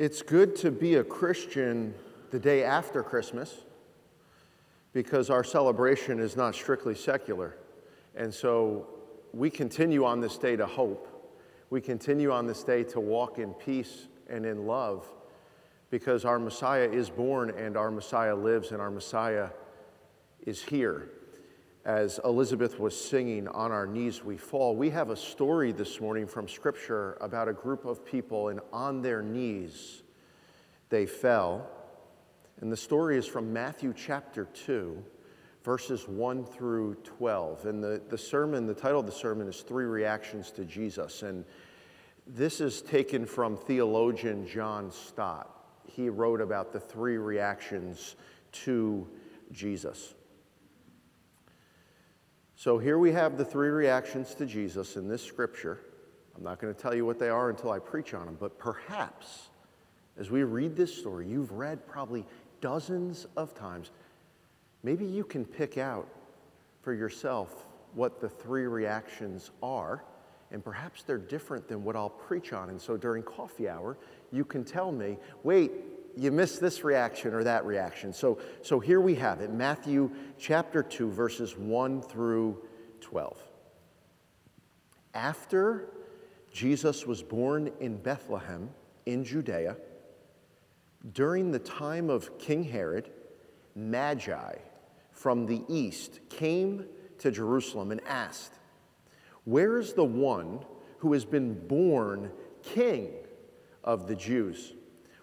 It's good to be a Christian the day after Christmas because our celebration is not strictly secular. And so we continue on this day to hope. We continue on this day to walk in peace and in love because our Messiah is born and our Messiah lives and our Messiah is here. As Elizabeth was singing, On Our Knees We Fall, we have a story this morning from Scripture about a group of people, and on their knees they fell. And the story is from Matthew chapter 2, verses 1 through 12. And the, the sermon, the title of the sermon is Three Reactions to Jesus. And this is taken from theologian John Stott. He wrote about the three reactions to Jesus. So here we have the three reactions to Jesus in this scripture. I'm not going to tell you what they are until I preach on them, but perhaps as we read this story, you've read probably dozens of times. Maybe you can pick out for yourself what the three reactions are, and perhaps they're different than what I'll preach on. And so during coffee hour, you can tell me, wait, you miss this reaction or that reaction. So, so here we have it Matthew chapter 2, verses 1 through 12. After Jesus was born in Bethlehem in Judea, during the time of King Herod, Magi from the east came to Jerusalem and asked, Where is the one who has been born king of the Jews?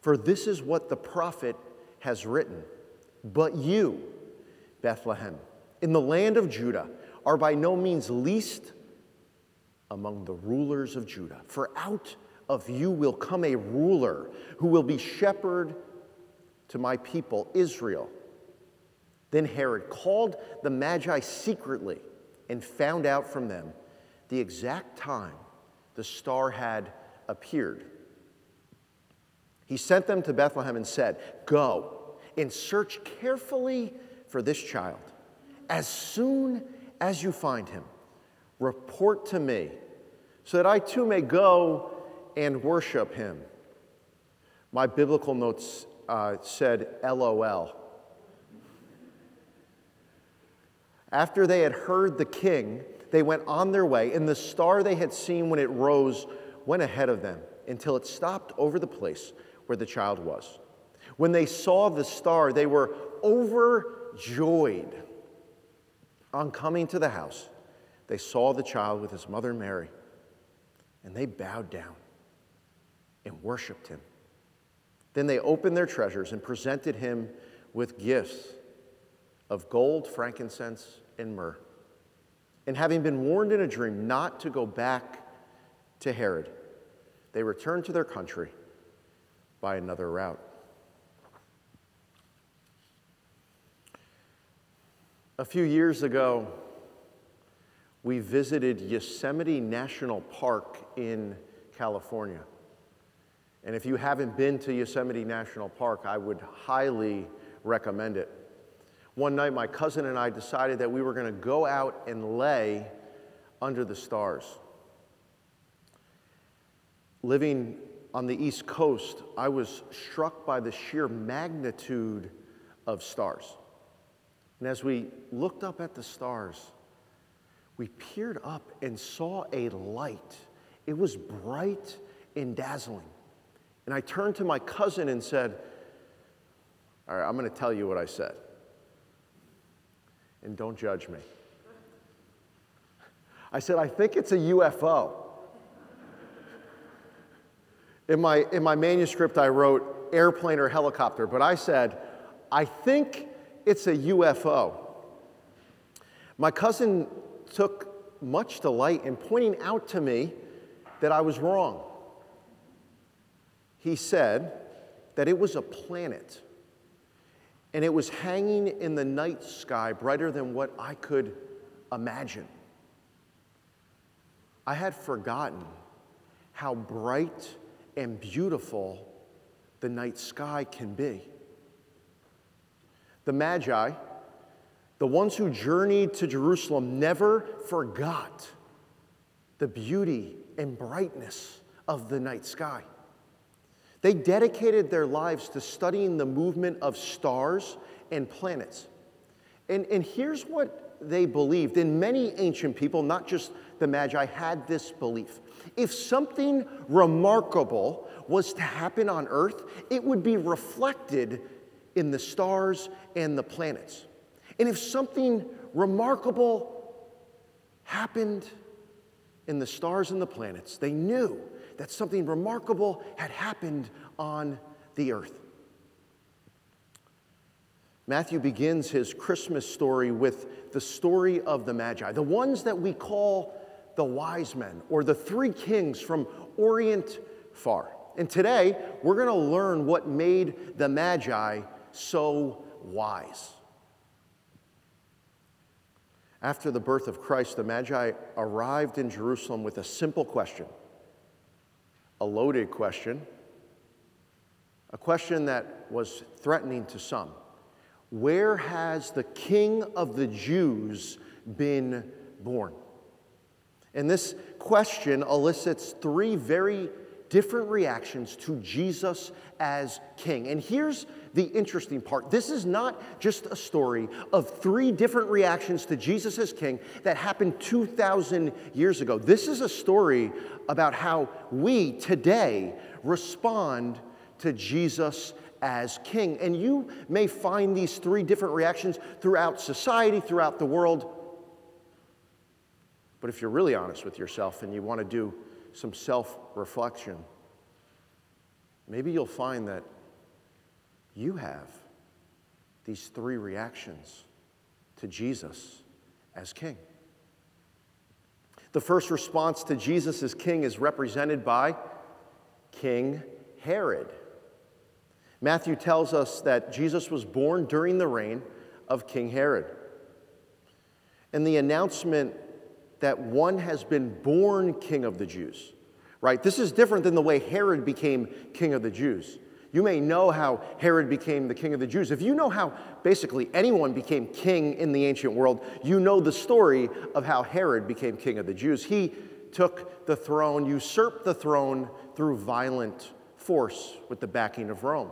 For this is what the prophet has written. But you, Bethlehem, in the land of Judah, are by no means least among the rulers of Judah. For out of you will come a ruler who will be shepherd to my people, Israel. Then Herod called the Magi secretly and found out from them the exact time the star had appeared. He sent them to Bethlehem and said, Go and search carefully for this child. As soon as you find him, report to me so that I too may go and worship him. My biblical notes uh, said LOL. After they had heard the king, they went on their way, and the star they had seen when it rose went ahead of them until it stopped over the place where the child was. When they saw the star, they were overjoyed. On coming to the house, they saw the child with his mother Mary, and they bowed down and worshiped him. Then they opened their treasures and presented him with gifts of gold, frankincense, and myrrh. And having been warned in a dream not to go back to Herod, they returned to their country by another route. A few years ago, we visited Yosemite National Park in California. And if you haven't been to Yosemite National Park, I would highly recommend it. One night, my cousin and I decided that we were going to go out and lay under the stars. Living on the East Coast, I was struck by the sheer magnitude of stars. And as we looked up at the stars, we peered up and saw a light. It was bright and dazzling. And I turned to my cousin and said, All right, I'm going to tell you what I said. And don't judge me. I said, I think it's a UFO. In my, in my manuscript, I wrote airplane or helicopter, but I said, I think it's a UFO. My cousin took much delight in pointing out to me that I was wrong he said, that it was a planet and it was hanging in the night sky brighter than what I could imagine. I had forgotten how bright and beautiful the night sky can be. The Magi, the ones who journeyed to Jerusalem, never forgot the beauty and brightness of the night sky. They dedicated their lives to studying the movement of stars and planets. And, and here's what they believed, and many ancient people, not just the Magi, had this belief. If something remarkable was to happen on earth, it would be reflected in the stars and the planets. And if something remarkable happened in the stars and the planets, they knew that something remarkable had happened on the earth. Matthew begins his Christmas story with the story of the Magi, the ones that we call the wise men or the three kings from Orient far. And today, we're going to learn what made the Magi so wise. After the birth of Christ, the Magi arrived in Jerusalem with a simple question a loaded question, a question that was threatening to some. Where has the King of the Jews been born? And this question elicits three very different reactions to Jesus as king. And here's the interesting part this is not just a story of three different reactions to Jesus as king that happened 2,000 years ago. This is a story about how we today respond to Jesus as king. And you may find these three different reactions throughout society, throughout the world. But if you're really honest with yourself and you want to do some self reflection, maybe you'll find that you have these three reactions to Jesus as king. The first response to Jesus as king is represented by King Herod. Matthew tells us that Jesus was born during the reign of King Herod. And the announcement that one has been born king of the Jews, right? This is different than the way Herod became king of the Jews. You may know how Herod became the king of the Jews. If you know how basically anyone became king in the ancient world, you know the story of how Herod became king of the Jews. He took the throne, usurped the throne through violent force with the backing of Rome.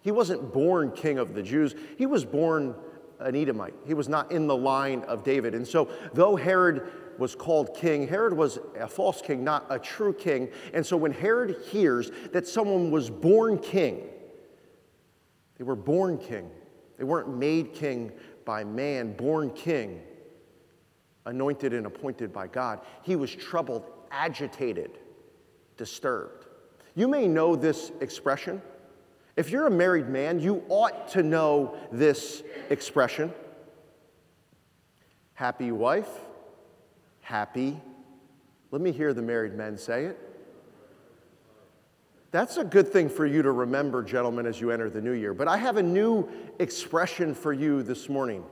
He wasn't born king of the Jews, he was born an Edomite. He was not in the line of David. And so, though Herod was called king. Herod was a false king, not a true king. And so when Herod hears that someone was born king, they were born king. They weren't made king by man, born king, anointed and appointed by God. He was troubled, agitated, disturbed. You may know this expression. If you're a married man, you ought to know this expression. Happy wife, happy. Let me hear the married men say it. That's a good thing for you to remember, gentlemen, as you enter the new year. But I have a new expression for you this morning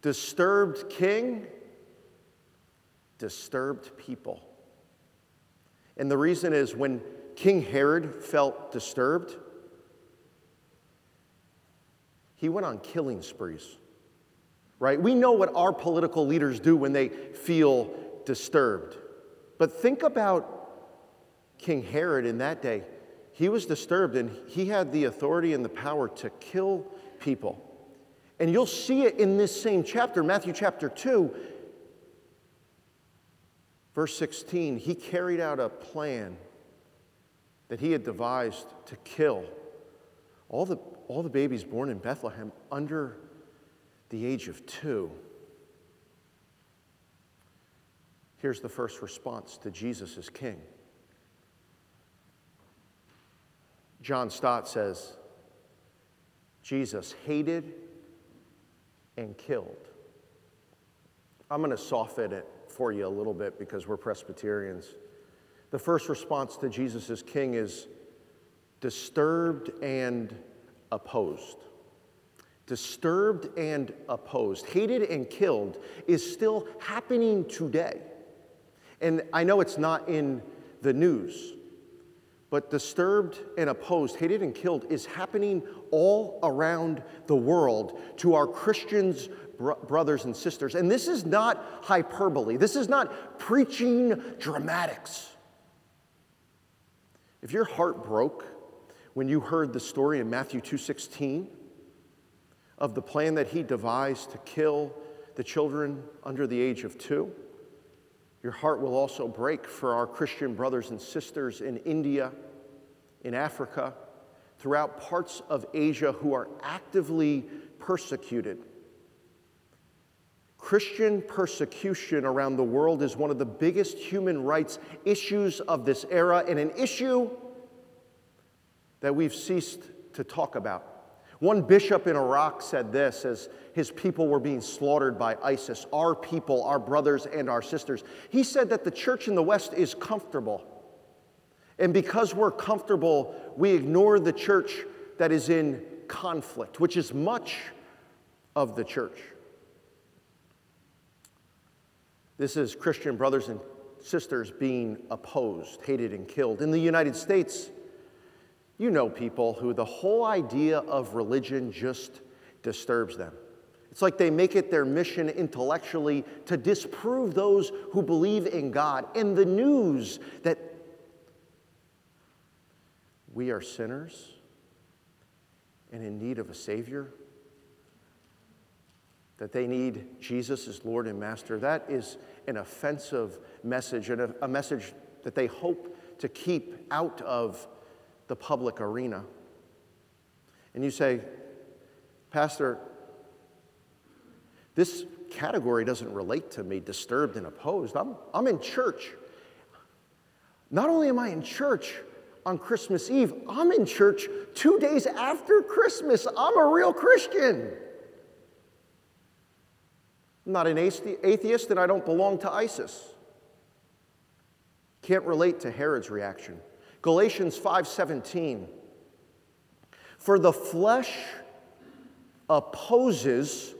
disturbed king, disturbed people. And the reason is when King Herod felt disturbed, he went on killing sprees right? We know what our political leaders do when they feel disturbed. But think about King Herod in that day. He was disturbed and he had the authority and the power to kill people. And you'll see it in this same chapter, Matthew chapter 2, verse 16. He carried out a plan that he had devised to kill all the, all the babies born in Bethlehem under the age of two. Here's the first response to Jesus as king. John Stott says, Jesus hated and killed. I'm going to soften it for you a little bit because we're Presbyterians. The first response to Jesus as king is disturbed and opposed. Disturbed and opposed, hated and killed, is still happening today. And I know it's not in the news, but disturbed and opposed, hated and killed is happening all around the world to our Christians, br- brothers and sisters. And this is not hyperbole, this is not preaching dramatics. If your heart broke when you heard the story in Matthew 2:16 of the plan that he devised to kill the children under the age of 2, your heart will also break for our Christian brothers and sisters in India, in Africa, throughout parts of Asia who are actively persecuted. Christian persecution around the world is one of the biggest human rights issues of this era and an issue that we've ceased to talk about. One bishop in Iraq said this as his people were being slaughtered by ISIS, our people, our brothers, and our sisters. He said that the church in the West is comfortable. And because we're comfortable, we ignore the church that is in conflict, which is much of the church. This is Christian brothers and sisters being opposed, hated, and killed. In the United States, you know people who the whole idea of religion just disturbs them. It's like they make it their mission intellectually to disprove those who believe in God. And the news that we are sinners and in need of a Savior, that they need Jesus as Lord and Master, that is an offensive message and a, a message that they hope to keep out of the public arena. And you say, Pastor, this category doesn't relate to me, disturbed and opposed. I'm, I'm in church. Not only am I in church on Christmas Eve, I'm in church two days after Christmas. I'm a real Christian. I'm not an atheist and I don't belong to ISIS. Can't relate to Herod's reaction. Galatians 5:17 For the flesh opposes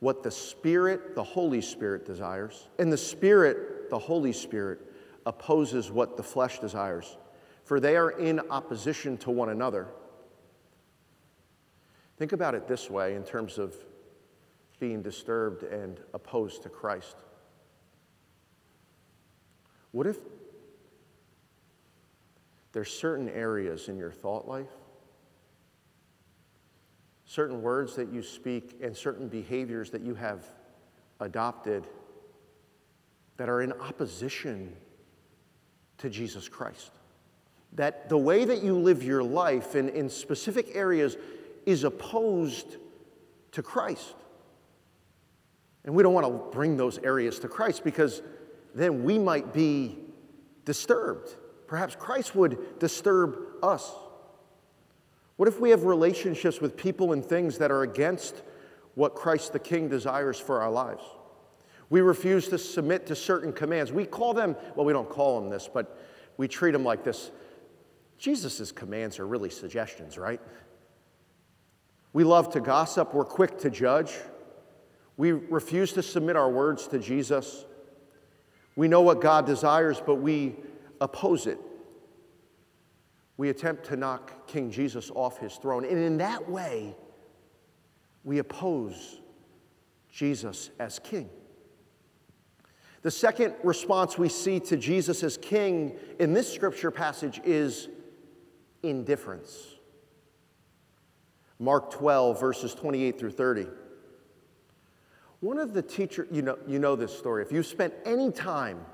what the Spirit, the Holy Spirit, desires. And the Spirit, the Holy Spirit, opposes what the flesh desires, for they are in opposition to one another. Think about it this way in terms of being disturbed and opposed to Christ. What if there's certain areas in your thought life certain words that you speak and certain behaviors that you have adopted that are in opposition to Jesus Christ. That the way that you live your life in, in specific areas is opposed to Christ. And we don't want to bring those areas to Christ because then we might be disturbed. Perhaps Christ would disturb us. What if we have relationships with people and things that are against what Christ the King desires for our lives? We refuse to submit to certain commands. We call them, well, we don't call them this, but we treat them like this. Jesus' commands are really suggestions, right? We love to gossip, we're quick to judge. We refuse to submit our words to Jesus. We know what God desires, but we oppose it we attempt to knock King Jesus off his throne. And in that way, we oppose Jesus as king. The second response we see to Jesus as king in this scripture passage is indifference. Mark 12, verses 28 through 30. One of the teachers, you know, you know this story. If you've spent any time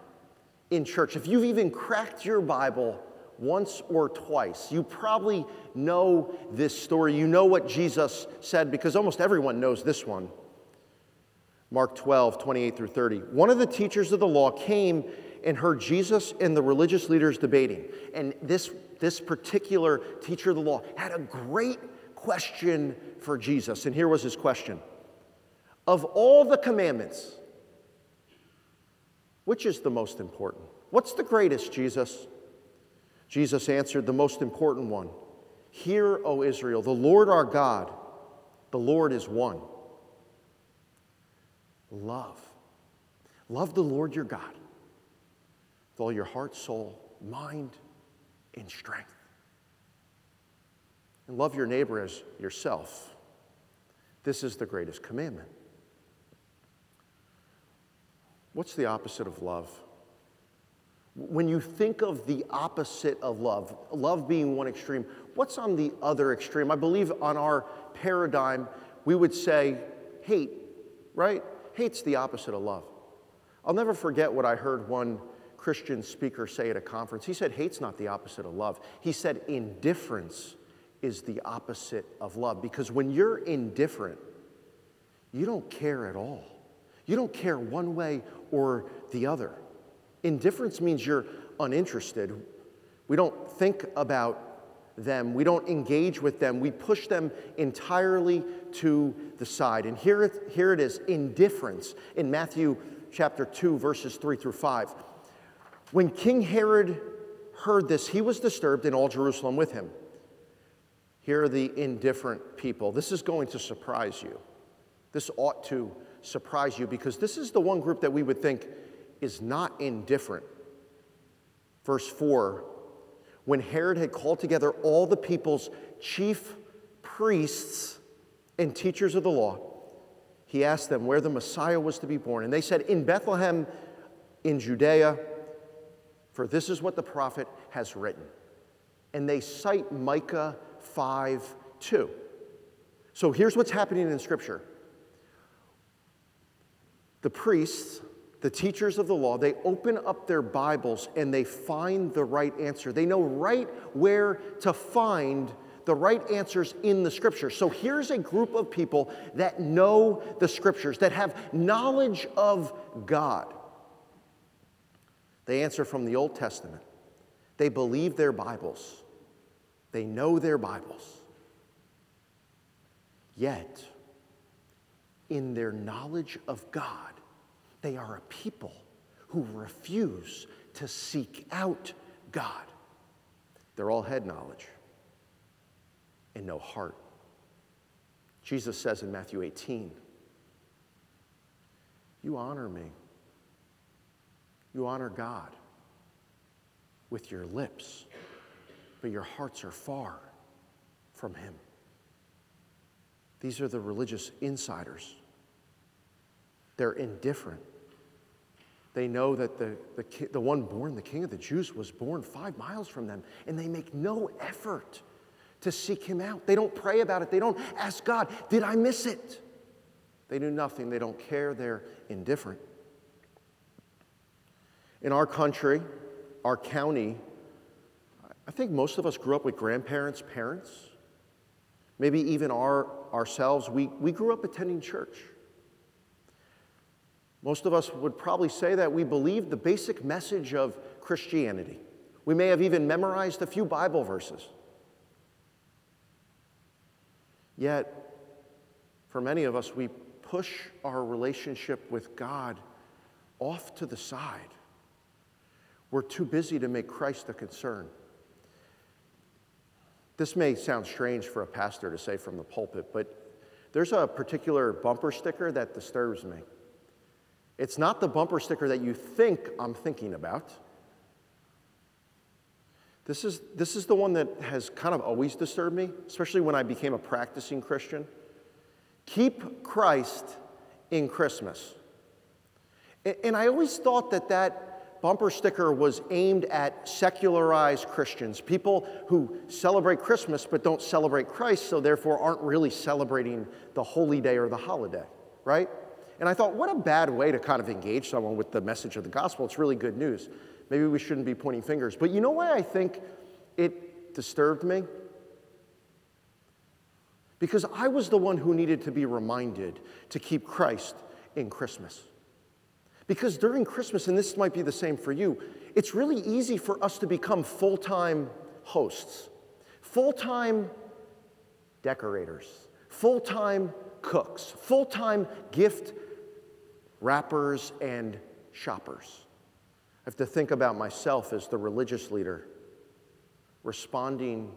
in church, if you've even cracked your Bible once or twice. You probably know this story. You know what Jesus said because almost everyone knows this one. Mark 12, 28 through 30. One of the teachers of the law came and heard Jesus and the religious leaders debating. And this, this particular teacher of the law had a great question for Jesus. And here was his question Of all the commandments, which is the most important? What's the greatest, Jesus? Jesus answered the most important one Hear, O Israel, the Lord our God, the Lord is one. Love. Love the Lord your God with all your heart, soul, mind, and strength. And love your neighbor as yourself. This is the greatest commandment. What's the opposite of love? When you think of the opposite of love, love being one extreme, what's on the other extreme? I believe on our paradigm, we would say hate, right? Hate's the opposite of love. I'll never forget what I heard one Christian speaker say at a conference. He said, Hate's not the opposite of love. He said, Indifference is the opposite of love. Because when you're indifferent, you don't care at all. You don't care one way or the other. Indifference means you're uninterested. We don't think about them, we don't engage with them, we push them entirely to the side. And here it, here it is indifference in Matthew chapter 2, verses 3 through 5. When King Herod heard this, he was disturbed, and all Jerusalem with him. Here are the indifferent people. This is going to surprise you. This ought to surprise you because this is the one group that we would think is not indifferent. Verse 4 When Herod had called together all the people's chief priests and teachers of the law, he asked them where the Messiah was to be born. And they said, In Bethlehem in Judea, for this is what the prophet has written. And they cite Micah 5 2. So here's what's happening in Scripture the priests, the teachers of the law, they open up their Bibles and they find the right answer. They know right where to find the right answers in the scriptures. So here's a group of people that know the scriptures, that have knowledge of God. They answer from the Old Testament. They believe their Bibles. They know their Bibles. Yet, in their knowledge of God, they are a people who refuse to seek out God. They're all head knowledge and no heart. Jesus says in Matthew 18, You honor me. You honor God with your lips, but your hearts are far from Him. These are the religious insiders. They're indifferent. They know that the, the, the one born, the king of the Jews, was born five miles from them, and they make no effort to seek him out. They don't pray about it. They don't ask God, Did I miss it? They do nothing. They don't care. They're indifferent. In our country, our county, I think most of us grew up with grandparents, parents, maybe even our, ourselves. We, we grew up attending church. Most of us would probably say that we believe the basic message of Christianity. We may have even memorized a few Bible verses. Yet, for many of us, we push our relationship with God off to the side. We're too busy to make Christ a concern. This may sound strange for a pastor to say from the pulpit, but there's a particular bumper sticker that disturbs me. It's not the bumper sticker that you think I'm thinking about. This is, this is the one that has kind of always disturbed me, especially when I became a practicing Christian. Keep Christ in Christmas. And, I always thought that that bumper sticker was aimed at secularized Christians, people who celebrate Christmas but don't celebrate Christ, so therefore aren't really celebrating the holy day or the holiday, right? And I thought, what a bad way to kind of engage someone with the message of the gospel. It's really good news. Maybe we shouldn't be pointing fingers. But you know why I think it disturbed me? Because I was the one who needed to be reminded to keep Christ in Christmas. Because during Christmas, and this might be the same for you, it's really easy for us to become full time hosts, full time decorators, full time cooks, full time gift wrappers and shoppers. I have to think about myself as the religious leader responding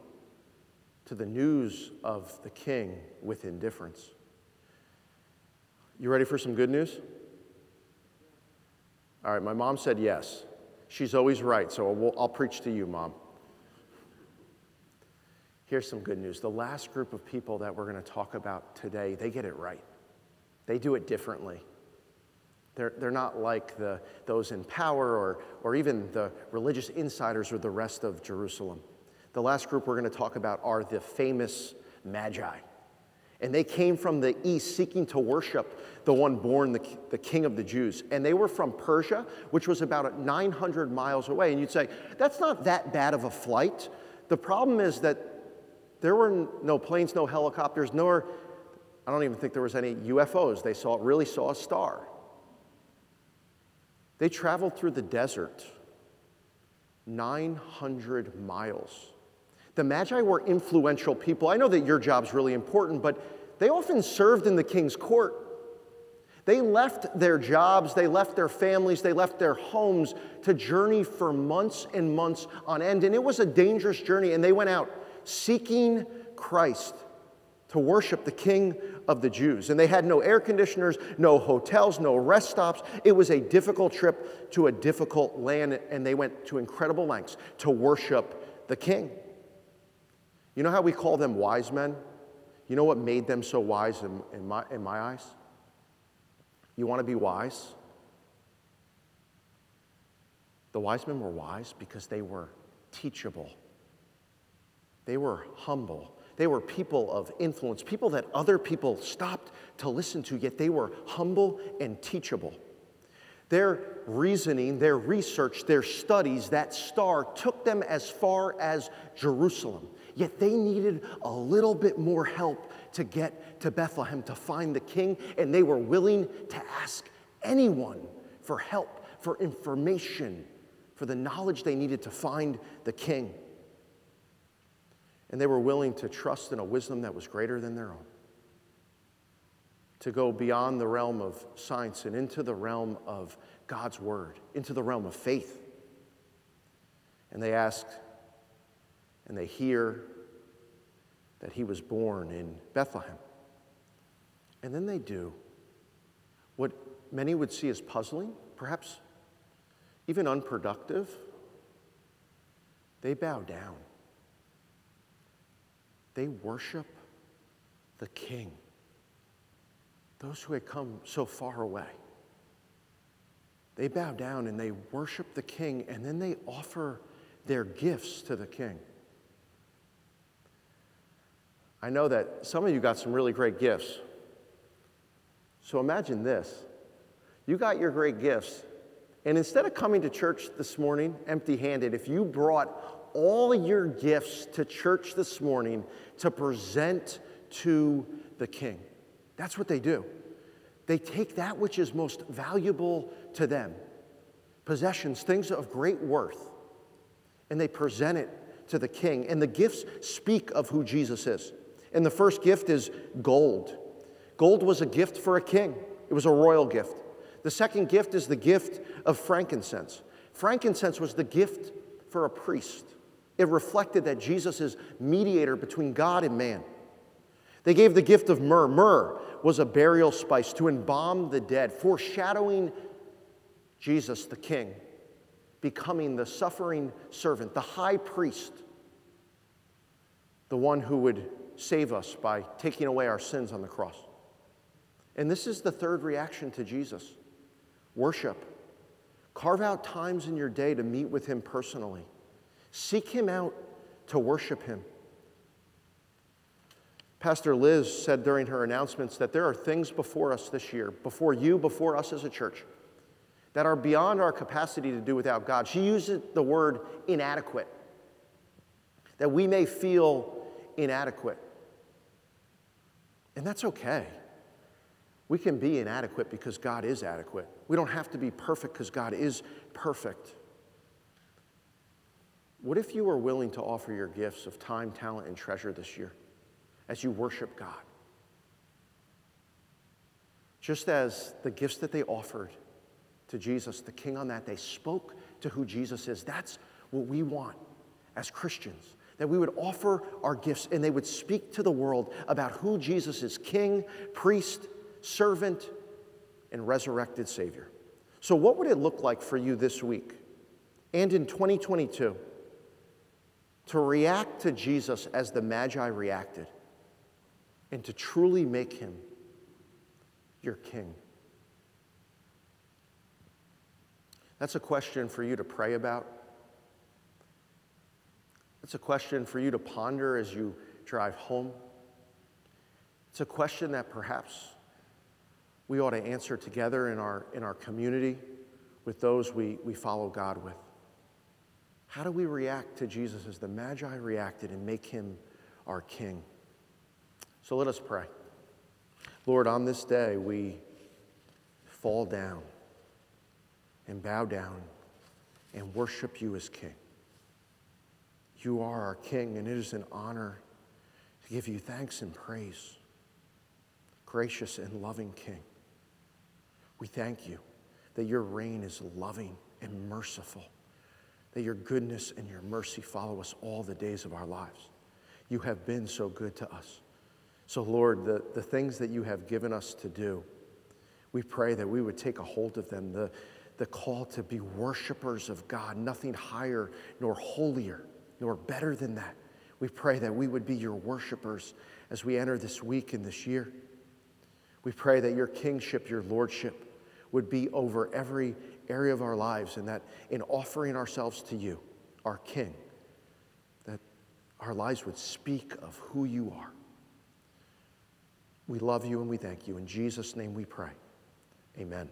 to the news of the king with indifference. You ready for some good news? All right, my mom said yes. She's always right, so we'll, I'll preach to you, mom. Here's some good news. The last group of people that we're going to talk about today, they get it right. They do it differently. They're, they're not like the, those in power or, or even the religious insiders or the rest of Jerusalem. The last group we're going to talk about are the famous Magi. And they came from the east seeking to worship the one born the, the king of the Jews. And they were from Persia, which was about 900 miles away. And you'd say, that's not that bad of a flight. The problem is that there were no planes, no helicopters, nor, I don't even think there was any UFOs. They saw, really saw a star. They traveled through the desert 900 miles the Magi were influential people. I know that your job's really important, but they often served in the king's court. They left their jobs, they left their families, they left their homes to journey for months and months on end. And it was a dangerous journey, and they went out seeking Christ to worship the King of the Jews. And they had no air conditioners, no hotels, no rest stops. It was a difficult trip to a difficult land, and they went to incredible lengths to worship the King. You know how we call them wise men? You know what made them so wise in, in, my, in my eyes? You want to be wise? The wise men were wise because they were teachable. They were humble. They were people of influence, people that other people stopped to listen to, yet they were humble and teachable. Their reasoning, their research, their studies, that star took them as far as Jerusalem. Yet they needed a little bit more help to get to Bethlehem to find the king, and they were willing to ask anyone for help, for information, for the knowledge they needed to find the king. And they were willing to trust in a wisdom that was greater than their own, to go beyond the realm of science and into the realm of God's word, into the realm of faith. And they asked, and they hear that he was born in Bethlehem. And then they do what many would see as puzzling, perhaps even unproductive. They bow down. They worship the King, those who had come so far away. They bow down and they worship the King, and then they offer their gifts to the King. I know that some of you got some really great gifts. So imagine this you got your great gifts, and instead of coming to church this morning empty handed, if you brought all your gifts to church this morning to present to the king, that's what they do. They take that which is most valuable to them possessions, things of great worth and they present it to the king. And the gifts speak of who Jesus is. And the first gift is gold. Gold was a gift for a king, it was a royal gift. The second gift is the gift of frankincense. Frankincense was the gift for a priest. It reflected that Jesus is mediator between God and man. They gave the gift of myrrh. Myrrh was a burial spice to embalm the dead, foreshadowing Jesus the king, becoming the suffering servant, the high priest, the one who would save us by taking away our sins on the cross. And this is the third reaction to Jesus worship. Carve out times in your day to meet with Him personally, seek Him out to worship Him. Pastor Liz said during her announcements that there are things before us this year, before you, before us as a church, that are beyond our capacity to do without God. She used the word inadequate, that we may feel inadequate. And that's okay. We can be inadequate because God is adequate. We don't have to be perfect because God is perfect. What if you were willing to offer your gifts of time, talent, and treasure this year as you worship God? Just as the gifts that they offered to Jesus, the King on that day, spoke to who Jesus is. That's what we want as Christians, that we would offer our gifts and they would speak to the world about who Jesus is king, priest, servant, and resurrected Savior. So, what would it look like for you this week and in 2022 to react to Jesus as the Magi reacted and to truly make him your king? That's a question for you to pray about. It's a question for you to ponder as you drive home. It's a question that perhaps we ought to answer together in our, in our community with those we, we follow God with. How do we react to Jesus as the Magi reacted and make him our King? So let us pray. Lord, on this day we fall down and bow down and worship you as King. You are our King, and it is an honor to give you thanks and praise. Gracious and loving King, we thank you that your reign is loving and merciful, that your goodness and your mercy follow us all the days of our lives. You have been so good to us. So, Lord, the, the things that you have given us to do, we pray that we would take a hold of them. The, the call to be worshipers of God, nothing higher nor holier nor better than that. We pray that we would be your worshipers as we enter this week and this year. We pray that your kingship, your lordship, would be over every area of our lives, and that in offering ourselves to you, our King, that our lives would speak of who you are. We love you and we thank you. In Jesus' name we pray. Amen.